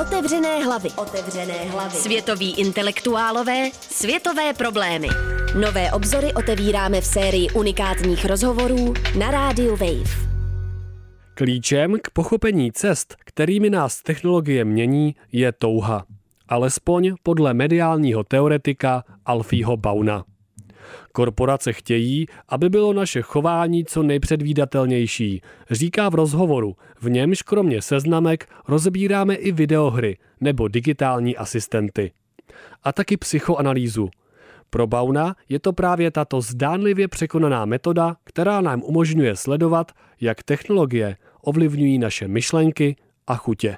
Otevřené hlavy. Otevřené hlavy. Světoví intelektuálové, světové problémy. Nové obzory otevíráme v sérii unikátních rozhovorů na rádiu Wave. Klíčem k pochopení cest, kterými nás technologie mění, je touha. Alespoň podle mediálního teoretika Alfího Bauna. Korporace chtějí, aby bylo naše chování co nejpředvídatelnější, říká v rozhovoru, v němž kromě seznamek rozebíráme i videohry nebo digitální asistenty. A taky psychoanalýzu. Pro Bauna je to právě tato zdánlivě překonaná metoda, která nám umožňuje sledovat, jak technologie ovlivňují naše myšlenky a chutě.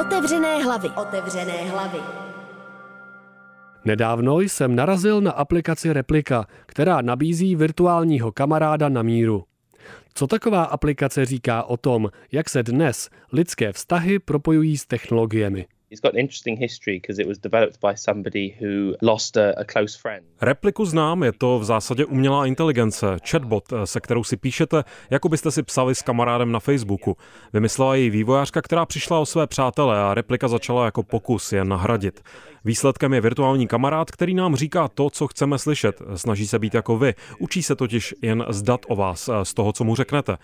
Otevřené hlavy. Otevřené hlavy. Nedávno jsem narazil na aplikaci Replika, která nabízí virtuálního kamaráda na míru. Co taková aplikace říká o tom, jak se dnes lidské vztahy propojují s technologiemi? Repliku znám, je to v zásadě umělá inteligence, chatbot, se kterou si píšete, jako byste si psali s kamarádem na Facebooku. Vymyslela ji vývojářka, která přišla o své přátele a replika začala jako pokus je nahradit. Výsledkem je virtuální kamarád, který nám říká to, co chceme slyšet. Snaží se být jako vy. Učí se totiž jen zdat o vás, z toho, co mu řeknete.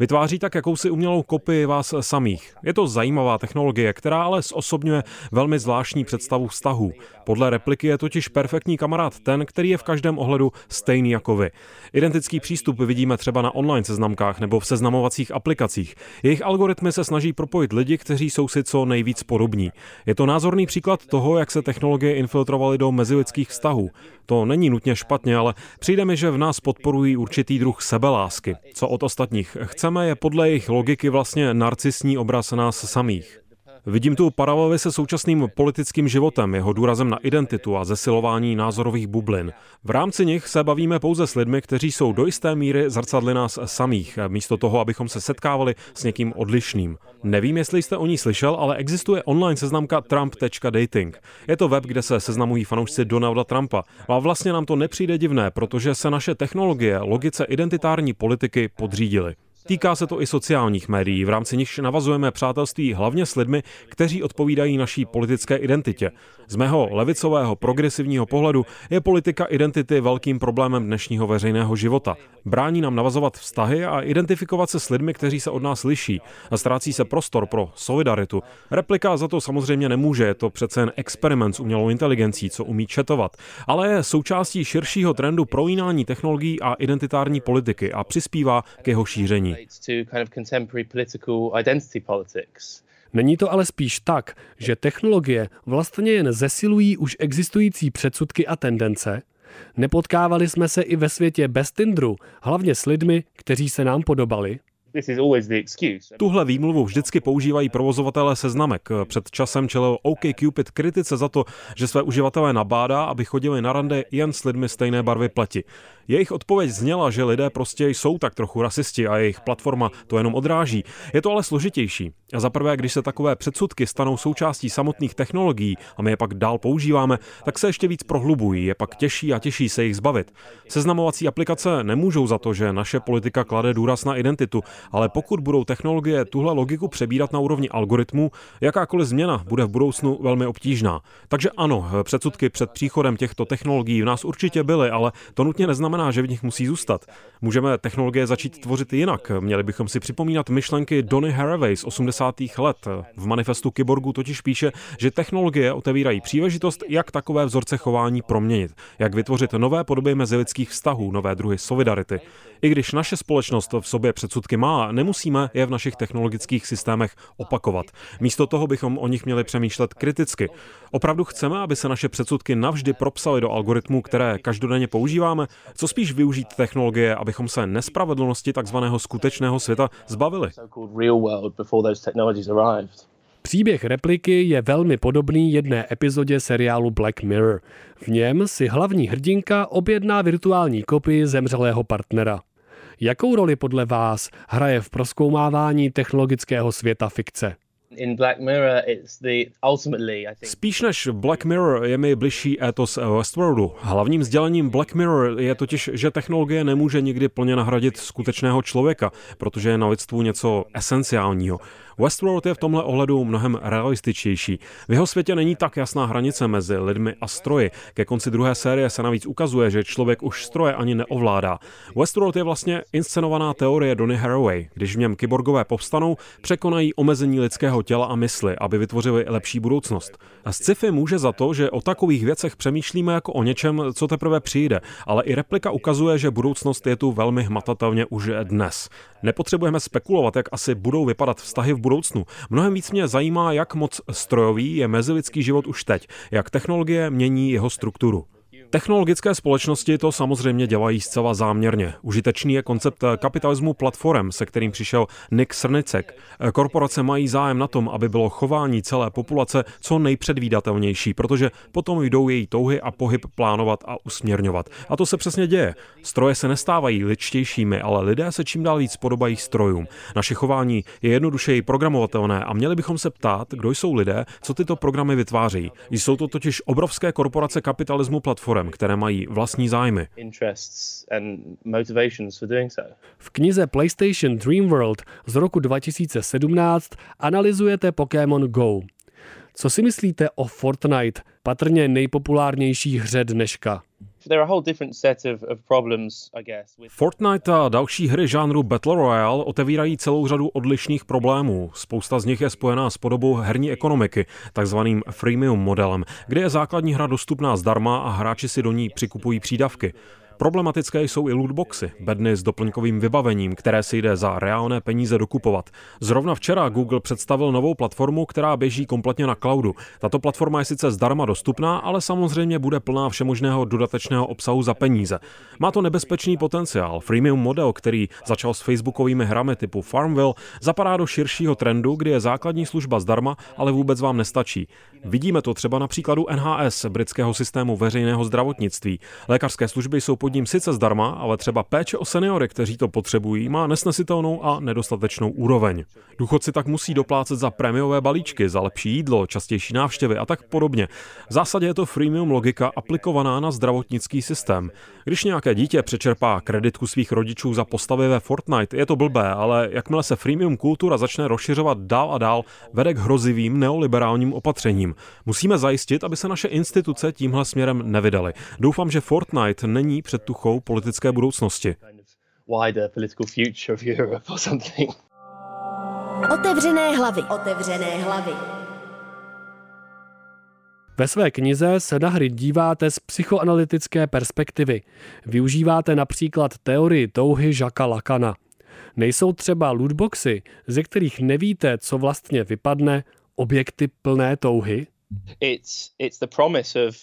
Vytváří tak jakousi umělou kopii vás samých. Je to zajímavá technologie, která ale zosobňuje velmi zvláštní představu vztahu. Podle repliky je totiž perfektní kamarád ten, který je v každém ohledu stejný jako vy. Identický přístup vidíme třeba na online seznamkách nebo v seznamovacích aplikacích. Jejich algoritmy se snaží propojit lidi, kteří jsou si co nejvíc podobní. Je to názorný příklad toho, jak se technologie infiltrovaly do mezilidských vztahů. To není nutně špatně, ale přijde mi, že v nás podporují určitý druh sebelásky. Co od ostatních chceme, je podle jejich logiky vlastně narcisní obraz nás samých. Vidím tu paralely se současným politickým životem, jeho důrazem na identitu a zesilování názorových bublin. V rámci nich se bavíme pouze s lidmi, kteří jsou do jisté míry zrcadly nás samých, místo toho, abychom se setkávali s někým odlišným. Nevím, jestli jste o ní slyšel, ale existuje online seznamka Trump.dating. Je to web, kde se seznamují fanoušci Donalda Trumpa. A vlastně nám to nepřijde divné, protože se naše technologie logice identitární politiky podřídily. Týká se to i sociálních médií, v rámci nichž navazujeme přátelství hlavně s lidmi, kteří odpovídají naší politické identitě. Z mého levicového progresivního pohledu je politika identity velkým problémem dnešního veřejného života. Brání nám navazovat vztahy a identifikovat se s lidmi, kteří se od nás liší a ztrácí se prostor pro solidaritu. Replika za to samozřejmě nemůže, je to přece jen experiment s umělou inteligencí, co umí četovat, ale je součástí širšího trendu projímání technologií a identitární politiky a přispívá k jeho šíření. Není to ale spíš tak, že technologie vlastně jen zesilují už existující předsudky a tendence? Nepotkávali jsme se i ve světě bez Tinderu, hlavně s lidmi, kteří se nám podobali? Tuhle výmluvu vždycky používají provozovatelé seznamek. Před časem čelil OkCupid kritice za to, že své uživatelé nabádá, aby chodili na rande jen s lidmi stejné barvy pleti. Jejich odpověď zněla, že lidé prostě jsou tak trochu rasisti a jejich platforma to jenom odráží. Je to ale složitější. A zaprvé, když se takové předsudky stanou součástí samotných technologií a my je pak dál používáme, tak se ještě víc prohlubují, je pak těžší a těžší se jich zbavit. Seznamovací aplikace nemůžou za to, že naše politika klade důraz na identitu, ale pokud budou technologie tuhle logiku přebírat na úrovni algoritmů, jakákoliv změna bude v budoucnu velmi obtížná. Takže ano, předsudky před příchodem těchto technologií v nás určitě byly, ale to nutně neznamená, že v nich musí zůstat. Můžeme technologie začít tvořit jinak. Měli bychom si připomínat myšlenky Donny Haraway z 80. let. V manifestu Kyborgu totiž píše, že technologie otevírají příležitost, jak takové vzorce chování proměnit, jak vytvořit nové podoby mezilidských vztahů, nové druhy solidarity. I když naše společnost v sobě předsudky má, nemusíme je v našich technologických systémech opakovat. Místo toho bychom o nich měli přemýšlet kriticky. Opravdu chceme, aby se naše předsudky navždy propsaly do algoritmů, které každodenně používáme, co spíš využít technologie, abychom se nespravedlnosti takzvaného skutečného světa zbavili. Příběh repliky je velmi podobný jedné epizodě seriálu Black Mirror. V něm si hlavní hrdinka objedná virtuální kopii zemřelého partnera. Jakou roli podle vás hraje v proskoumávání technologického světa fikce? Spíš než Black Mirror je mi bližší étos Westworldu. Hlavním sdělením Black Mirror je totiž, že technologie nemůže nikdy plně nahradit skutečného člověka, protože je na lidstvu něco esenciálního. Westworld je v tomhle ohledu mnohem realističtější. V jeho světě není tak jasná hranice mezi lidmi a stroji. Ke konci druhé série se navíc ukazuje, že člověk už stroje ani neovládá. Westworld je vlastně inscenovaná teorie Donny Haraway. Když v něm kyborgové povstanou, překonají omezení lidského těla a mysli, aby vytvořili lepší budoucnost. A sci-fi může za to, že o takových věcech přemýšlíme jako o něčem, co teprve přijde, ale i replika ukazuje, že budoucnost je tu velmi hmatatelně už dnes. Nepotřebujeme spekulovat, jak asi budou vypadat vztahy v budoucnu. Mnohem víc mě zajímá, jak moc strojový je mezilidský život už teď, jak technologie mění jeho strukturu. Technologické společnosti to samozřejmě dělají zcela záměrně. Užitečný je koncept kapitalismu platform, se kterým přišel Nick Srnicek. Korporace mají zájem na tom, aby bylo chování celé populace co nejpředvídatelnější, protože potom jdou její touhy a pohyb plánovat a usměrňovat. A to se přesně děje. Stroje se nestávají ličtějšími, ale lidé se čím dál víc podobají strojům. Naše chování je jednodušeji programovatelné a měli bychom se ptát, kdo jsou lidé, co tyto programy vytvářejí. Jsou to totiž obrovské korporace kapitalismu platform firm, které mají vlastní zájmy. V knize PlayStation Dream World z roku 2017 analyzujete Pokémon Go. Co si myslíte o Fortnite, patrně nejpopulárnější hře dneška? Fortnite a další hry žánru Battle Royale otevírají celou řadu odlišných problémů. Spousta z nich je spojená s podobou herní ekonomiky, takzvaným freemium modelem, kde je základní hra dostupná zdarma a hráči si do ní přikupují přídavky. Problematické jsou i lootboxy, bedny s doplňkovým vybavením, které si jde za reálné peníze dokupovat. Zrovna včera Google představil novou platformu, která běží kompletně na cloudu. Tato platforma je sice zdarma dostupná, ale samozřejmě bude plná všemožného dodatečného obsahu za peníze. Má to nebezpečný potenciál. Freemium model, který začal s facebookovými hrami typu Farmville, zapadá do širšího trendu, kdy je základní služba zdarma, ale vůbec vám nestačí. Vidíme to třeba na příkladu NHS, britského systému veřejného zdravotnictví. Lékařské služby jsou pod ním sice zdarma, ale třeba péče o seniory, kteří to potřebují, má nesnesitelnou a nedostatečnou úroveň. Důchodci tak musí doplácet za prémiové balíčky, za lepší jídlo, častější návštěvy a tak podobně. V zásadě je to freemium logika aplikovaná na zdravotnický systém. Když nějaké dítě přečerpá kreditku svých rodičů za postavy ve Fortnite, je to blbé, ale jakmile se freemium kultura začne rozšiřovat dál a dál, vede k hrozivým neoliberálním opatřením. Musíme zajistit, aby se naše instituce tímhle směrem nevydaly. Doufám, že Fortnite není před předtuchou politické budoucnosti. Otevřené hlavy. Otevřené hlavy. Ve své knize se na hry díváte z psychoanalytické perspektivy. Využíváte například teorii touhy Žaka Lakana. Nejsou třeba lootboxy, ze kterých nevíte, co vlastně vypadne, objekty plné touhy? It's, it's the promise of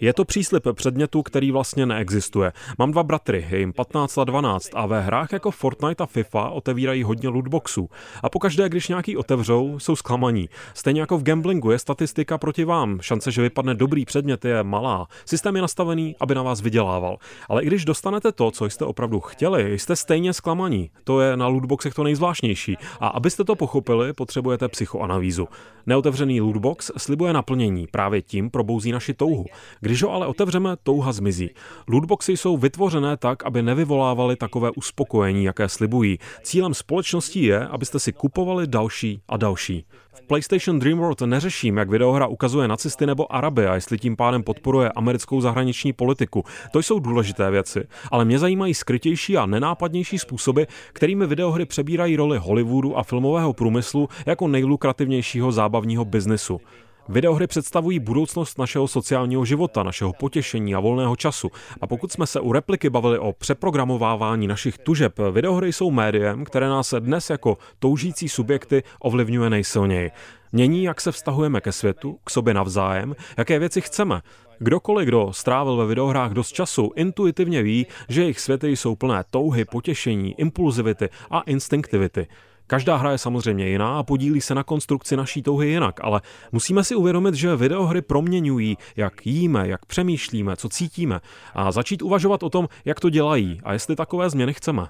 je to příslip předmětu, který vlastně neexistuje. Mám dva bratry, je jim 15 a 12 a ve hrách jako Fortnite a FIFA otevírají hodně lootboxů. A pokaždé, když nějaký otevřou, jsou zklamaní. Stejně jako v gamblingu je statistika proti vám. Šance, že vypadne dobrý předmět je malá. Systém je nastavený, aby na vás vydělával. Ale i když dostanete to, co jste opravdu chtěli, jste stejně zklamaní. To je na lootboxech to nejzvláštnější. A abyste to pochopili, potřebujete psychoanalýzu. Neotevřený lootbox slibuje naplnění, právě tím probouzí naši touhu. Když ho ale otevřeme, touha zmizí. Lootboxy jsou vytvořené tak, aby nevyvolávaly takové uspokojení, jaké slibují. Cílem společnosti je, abyste si kupovali další a další. V PlayStation Dream World neřeším, jak videohra ukazuje nacisty nebo Araby a jestli tím pádem podporuje americkou zahraniční politiku. To jsou důležité věci, ale mě zajímají skrytější a nenápadnější způsoby, kterými videohry přebírají roli Hollywoodu a filmového průmyslu jako nejlukrativnějšího zábavního biznesu. Videohry představují budoucnost našeho sociálního života, našeho potěšení a volného času. A pokud jsme se u repliky bavili o přeprogramovávání našich tužeb, videohry jsou médiem, které nás dnes jako toužící subjekty ovlivňuje nejsilněji. Mění, jak se vztahujeme ke světu, k sobě navzájem, jaké věci chceme. Kdokoliv, kdo strávil ve videohrách dost času, intuitivně ví, že jejich světy jsou plné touhy, potěšení, impulzivity a instinktivity. Každá hra je samozřejmě jiná a podílí se na konstrukci naší touhy jinak, ale musíme si uvědomit, že videohry proměňují, jak jíme, jak přemýšlíme, co cítíme a začít uvažovat o tom, jak to dělají a jestli takové změny chceme.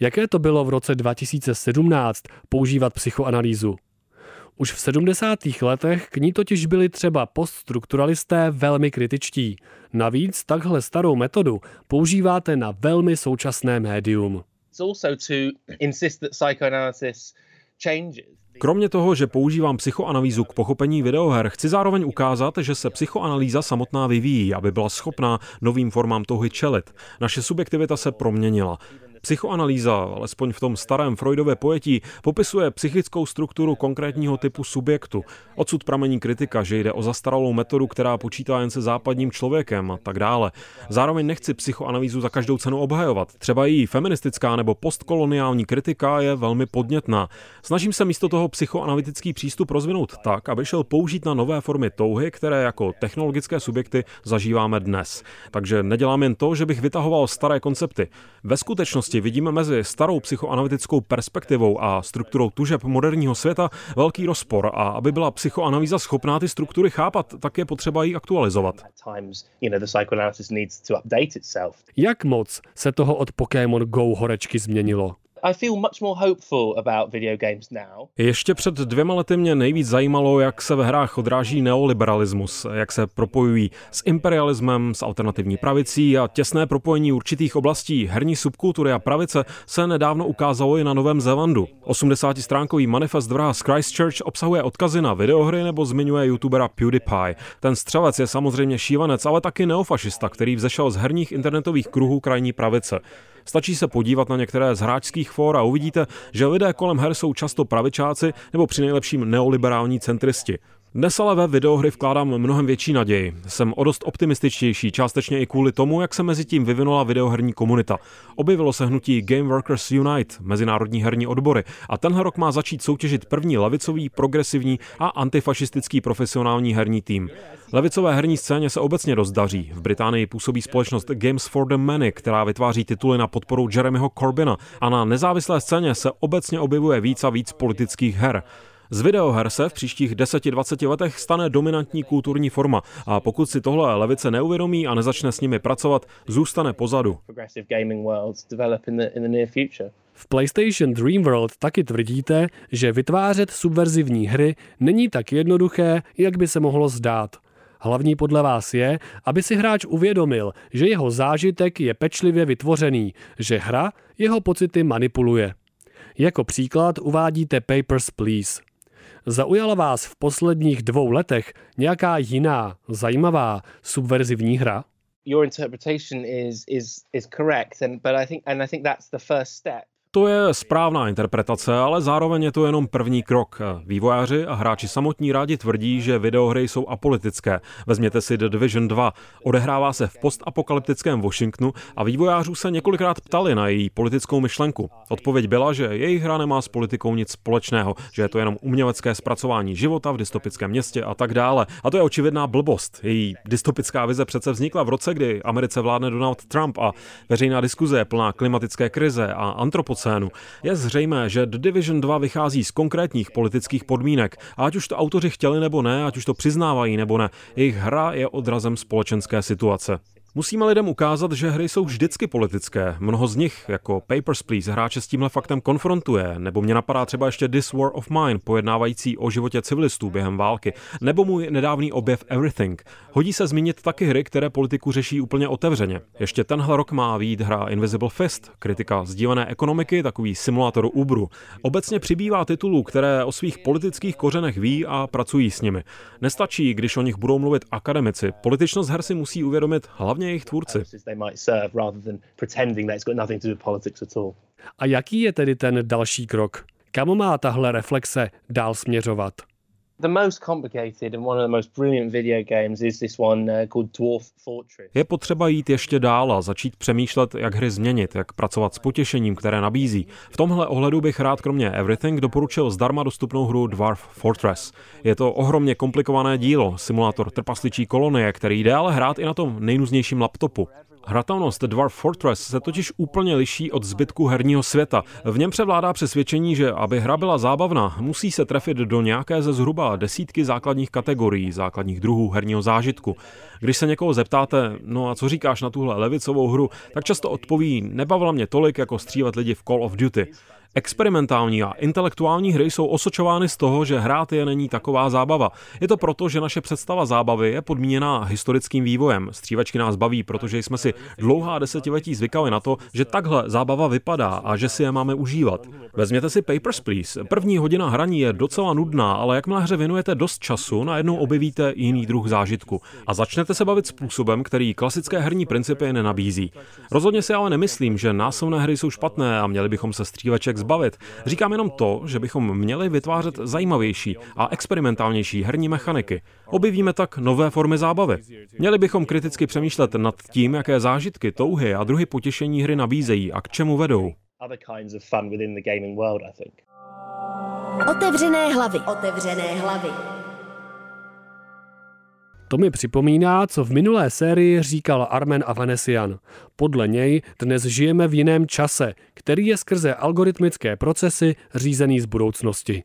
Jaké to bylo v roce 2017 používat psychoanalýzu? Už v 70. letech k ní totiž byli třeba poststrukturalisté velmi kritičtí. Navíc takhle starou metodu používáte na velmi současné médium. Kromě toho, že používám psychoanalýzu k pochopení videoher, chci zároveň ukázat, že se psychoanalýza samotná vyvíjí, aby byla schopná novým formám touhy čelit. Naše subjektivita se proměnila. Psychoanalýza, alespoň v tom starém Freudově pojetí, popisuje psychickou strukturu konkrétního typu subjektu. Odsud pramení kritika, že jde o zastaralou metodu, která počítá jen se západním člověkem a tak dále. Zároveň nechci psychoanalýzu za každou cenu obhajovat. Třeba její feministická nebo postkoloniální kritika je velmi podnětná. Snažím se místo toho psychoanalytický přístup rozvinout tak, aby šel použít na nové formy touhy, které jako technologické subjekty zažíváme dnes. Takže nedělám jen to, že bych vytahoval staré koncepty. Ve skutečnosti skutečnosti vidíme mezi starou psychoanalytickou perspektivou a strukturou tužeb moderního světa velký rozpor a aby byla psychoanalýza schopná ty struktury chápat, tak je potřeba ji aktualizovat. Jak moc se toho od Pokémon Go horečky změnilo? Ještě před dvěma lety mě nejvíc zajímalo, jak se ve hrách odráží neoliberalismus, jak se propojují s imperialismem, s alternativní pravicí a těsné propojení určitých oblastí herní subkultury a pravice se nedávno ukázalo i na Novém Zélandu. 80-stránkový manifest vraha z Christchurch obsahuje odkazy na videohry nebo zmiňuje youtubera PewDiePie. Ten střelec je samozřejmě šívanec, ale taky neofašista, který vzešel z herních internetových kruhů krajní pravice. Stačí se podívat na některé z hráčských fór a uvidíte, že lidé kolem her jsou často pravičáci nebo při nejlepším neoliberální centristi. Dnes ale ve videohry vkládám mnohem větší naději. Jsem o dost optimističtější, částečně i kvůli tomu, jak se mezi tím vyvinula videoherní komunita. Objevilo se hnutí Game Workers Unite, mezinárodní herní odbory, a tenhle rok má začít soutěžit první levicový, progresivní a antifašistický profesionální herní tým. Levicové herní scéně se obecně dost daří. V Británii působí společnost Games for the Many, která vytváří tituly na podporu Jeremyho Corbyna a na nezávislé scéně se obecně objevuje víc a víc politických her. Z videoher se v příštích 10-20 letech stane dominantní kulturní forma a pokud si tohle levice neuvědomí a nezačne s nimi pracovat, zůstane pozadu. V PlayStation Dream World taky tvrdíte, že vytvářet subverzivní hry není tak jednoduché, jak by se mohlo zdát. Hlavní podle vás je, aby si hráč uvědomil, že jeho zážitek je pečlivě vytvořený, že hra jeho pocity manipuluje. Jako příklad uvádíte Papers, Please. Zaujala vás v posledních dvou letech nějaká jiná, zajímavá, subverzivní hra? Your interpretation is is is correct and but I think and I think that's the first step. To je správná interpretace, ale zároveň je to jenom první krok. Vývojáři a hráči samotní rádi tvrdí, že videohry jsou apolitické. Vezměte si The Division 2. Odehrává se v postapokalyptickém Washingtonu a vývojářů se několikrát ptali na její politickou myšlenku. Odpověď byla, že jejich hra nemá s politikou nic společného, že je to jenom umělecké zpracování života v dystopickém městě a tak dále. A to je očividná blbost. Její dystopická vize přece vznikla v roce, kdy Americe vládne Donald Trump a veřejná diskuze je plná klimatické krize a antropocénu scénu. Je zřejmé, že The Division 2 vychází z konkrétních politických podmínek a ať už to autoři chtěli nebo ne, ať už to přiznávají nebo ne, jejich hra je odrazem společenské situace. Musíme lidem ukázat, že hry jsou vždycky politické. Mnoho z nich, jako Papers, Please, hráče s tímhle faktem konfrontuje, nebo mě napadá třeba ještě This War of Mine, pojednávající o životě civilistů během války, nebo můj nedávný objev Everything. Hodí se zmínit taky hry, které politiku řeší úplně otevřeně. Ještě tenhle rok má výjít hra Invisible Fist, kritika sdílené ekonomiky, takový simulátor Uberu. Obecně přibývá titulů, které o svých politických kořenech ví a pracují s nimi. Nestačí, když o nich budou mluvit akademici. Političnost her si musí uvědomit hlavně jejich tvůrci. A jaký je tedy ten další krok? Kam má tahle reflexe dál směřovat? Je potřeba jít ještě dál a začít přemýšlet, jak hry změnit, jak pracovat s potěšením, které nabízí. V tomhle ohledu bych rád kromě Everything doporučil zdarma dostupnou hru Dwarf Fortress. Je to ohromně komplikované dílo, simulátor trpasličí kolonie, který jde ale hrát i na tom nejnuznějším laptopu. Hratelnost Dwarf Fortress se totiž úplně liší od zbytku herního světa. V něm převládá přesvědčení, že aby hra byla zábavná, musí se trefit do nějaké ze zhruba desítky základních kategorií, základních druhů herního zážitku. Když se někoho zeptáte, no a co říkáš na tuhle levicovou hru, tak často odpoví, nebavila mě tolik jako střílet lidi v Call of Duty. Experimentální a intelektuální hry jsou osočovány z toho, že hrát je není taková zábava. Je to proto, že naše představa zábavy je podmíněná historickým vývojem. Střívačky nás baví, protože jsme si dlouhá desetiletí zvykali na to, že takhle zábava vypadá a že si je máme užívat. Vezměte si Papers, Please. První hodina hraní je docela nudná, ale jakmile hře věnujete dost času, najednou objevíte jiný druh zážitku a začnete se bavit způsobem, který klasické herní principy nenabízí. Rozhodně si ale nemyslím, že násilné hry jsou špatné a měli bychom se střívaček zbavit. Říkám jenom to, že bychom měli vytvářet zajímavější a experimentálnější herní mechaniky. Objevíme tak nové formy zábavy. Měli bychom kriticky přemýšlet nad tím, jaké zážitky, touhy a druhy potěšení hry nabízejí a k čemu vedou. Otevřené hlavy. Otevřené hlavy. To mi připomíná, co v minulé sérii říkal Armen Avanesian. Podle něj dnes žijeme v jiném čase, který je skrze algoritmické procesy řízený z budoucnosti.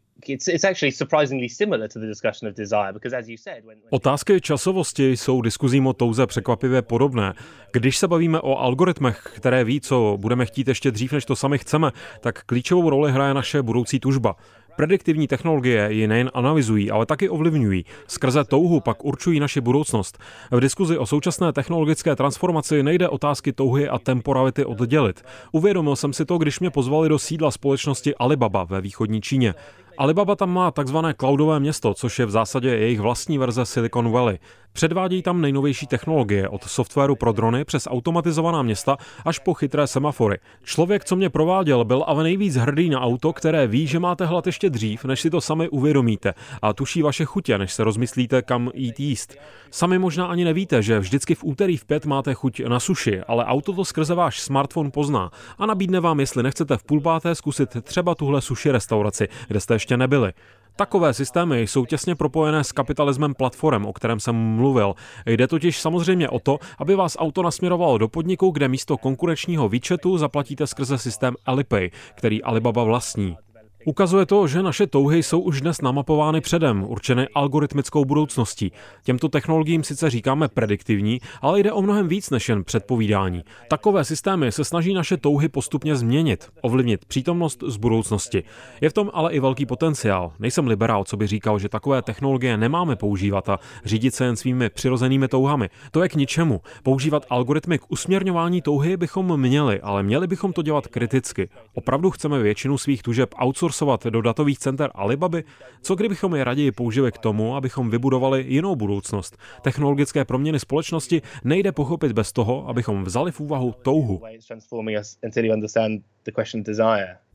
Otázky časovosti jsou diskuzím o touze překvapivě podobné. Když se bavíme o algoritmech, které ví, co budeme chtít ještě dřív, než to sami chceme, tak klíčovou roli hraje naše budoucí tužba. Prediktivní technologie ji nejen analyzují, ale taky ovlivňují. Skrze touhu pak určují naši budoucnost. V diskuzi o současné technologické transformaci nejde otázky touhy a temporality oddělit. Uvědomil jsem si to, když mě pozvali do sídla společnosti Alibaba ve východní Číně. Alibaba tam má takzvané cloudové město, což je v zásadě jejich vlastní verze Silicon Valley. Předvádějí tam nejnovější technologie, od softwaru pro drony přes automatizovaná města až po chytré semafory. Člověk, co mě prováděl, byl ale nejvíc hrdý na auto, které ví, že máte hlad ještě dřív, než si to sami uvědomíte a tuší vaše chutě, než se rozmyslíte, kam jít jíst. Sami možná ani nevíte, že vždycky v úterý v pět máte chuť na suši, ale auto to skrze váš smartphone pozná a nabídne vám, jestli nechcete v půl páté zkusit třeba tuhle suši restauraci, kde jste ještě nebyli. Takové systémy jsou těsně propojené s kapitalismem platform, o kterém jsem mluvil. Jde totiž samozřejmě o to, aby vás auto nasměrovalo do podniku, kde místo konkurenčního výčetu zaplatíte skrze systém Alipay, který Alibaba vlastní. Ukazuje to, že naše touhy jsou už dnes namapovány předem, určeny algoritmickou budoucností. Těmto technologiím sice říkáme prediktivní, ale jde o mnohem víc než jen předpovídání. Takové systémy se snaží naše touhy postupně změnit, ovlivnit přítomnost z budoucnosti. Je v tom ale i velký potenciál. Nejsem liberál, co by říkal, že takové technologie nemáme používat a řídit se jen svými přirozenými touhami. To je k ničemu. Používat algoritmy k usměrňování touhy bychom měli, ale měli bychom to dělat kriticky. Opravdu chceme většinu svých tužeb outsourcing outsourcovat do datových center Alibaby? Co kdybychom je raději použili k tomu, abychom vybudovali jinou budoucnost? Technologické proměny společnosti nejde pochopit bez toho, abychom vzali v úvahu touhu.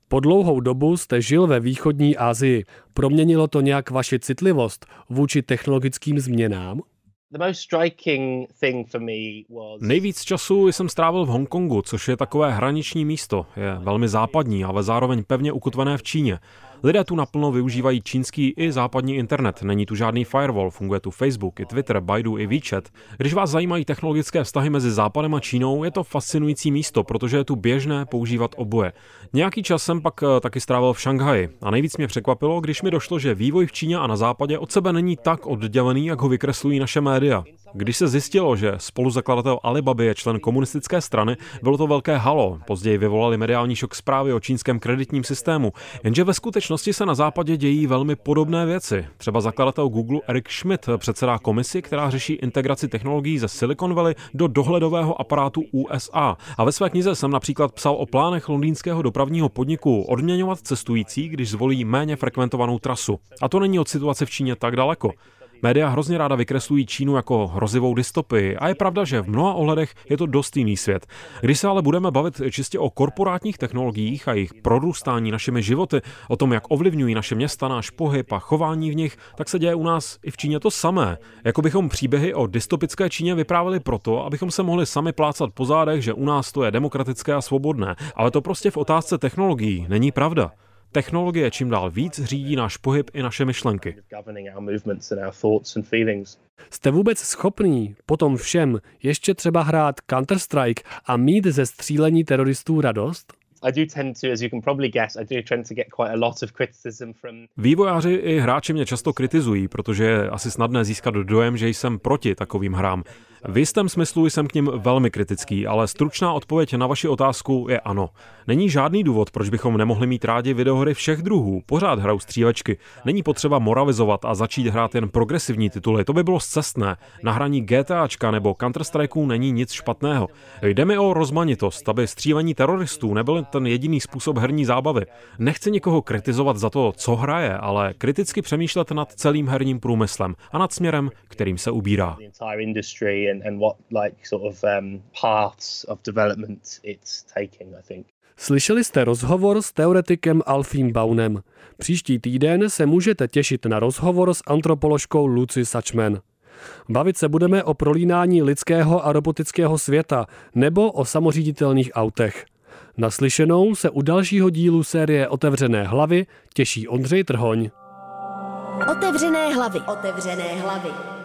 Po dlouhou dobu jste žil ve východní Asii. Proměnilo to nějak vaši citlivost vůči technologickým změnám? Nejvíc času jsem strávil v Hongkongu, což je takové hraniční místo. Je velmi západní, ale zároveň pevně ukotvené v Číně. Lidé tu naplno využívají čínský i západní internet. Není tu žádný firewall, funguje tu Facebook, i Twitter, Baidu i WeChat. Když vás zajímají technologické vztahy mezi Západem a Čínou, je to fascinující místo, protože je tu běžné používat oboje. Nějaký čas jsem pak eh, taky strávil v Šanghaji a nejvíc mě překvapilo, když mi došlo, že vývoj v Číně a na západě od sebe není tak oddělený, jak ho vykreslují naše média. Když se zjistilo, že spoluzakladatel Alibaby je člen komunistické strany, bylo to velké halo. Později vyvolali mediální šok zprávy o čínském kreditním systému, jenže ve skutečnosti se na západě dějí velmi podobné věci. Třeba zakladatel Google Eric Schmidt předsedá komisi, která řeší integraci technologií ze Silicon Valley do dohledového aparátu USA. A ve své knize jsem například psal o plánech londýnského dopravního podniku odměňovat cestující, když zvolí méně frekventovanou trasu. A to není od situace v Číně tak daleko. Média hrozně ráda vykreslují Čínu jako hrozivou dystopii a je pravda, že v mnoha ohledech je to dost jiný svět. Když se ale budeme bavit čistě o korporátních technologiích a jejich prorůstání našimi životy, o tom, jak ovlivňují naše města, náš pohyb a chování v nich, tak se děje u nás i v Číně to samé. Jako bychom příběhy o dystopické Číně vyprávěli proto, abychom se mohli sami plácat po zádech, že u nás to je demokratické a svobodné. Ale to prostě v otázce technologií není pravda. Technologie čím dál víc řídí náš pohyb i naše myšlenky. Jste vůbec schopný potom všem ještě třeba hrát Counter-Strike a mít ze střílení teroristů radost? Vývojáři i hráči mě často kritizují, protože je asi snadné získat dojem, že jsem proti takovým hrám. V jistém smyslu jsem k ním velmi kritický, ale stručná odpověď na vaši otázku je ano. Není žádný důvod, proč bychom nemohli mít rádi videohry všech druhů. Pořád hrajou střílečky. Není potřeba moralizovat a začít hrát jen progresivní tituly. To by bylo zcestné. Na hraní GTAčka nebo Counter-Strike není nic špatného. Jde mi o rozmanitost, aby střílení teroristů nebyl ten jediný způsob herní zábavy. Nechci někoho kritizovat za to, co hraje, ale kriticky přemýšlet nad celým herním průmyslem a nad směrem, kterým se ubírá. Slyšeli jste rozhovor s teoretikem Alfím Baunem. Příští týden se můžete těšit na rozhovor s antropoložkou Lucy Sačmen. Bavit se budeme o prolínání lidského a robotického světa nebo o samoříditelných autech. Naslyšenou se u dalšího dílu série Otevřené hlavy těší Ondřej Trhoň. Otevřené hlavy. Otevřené hlavy.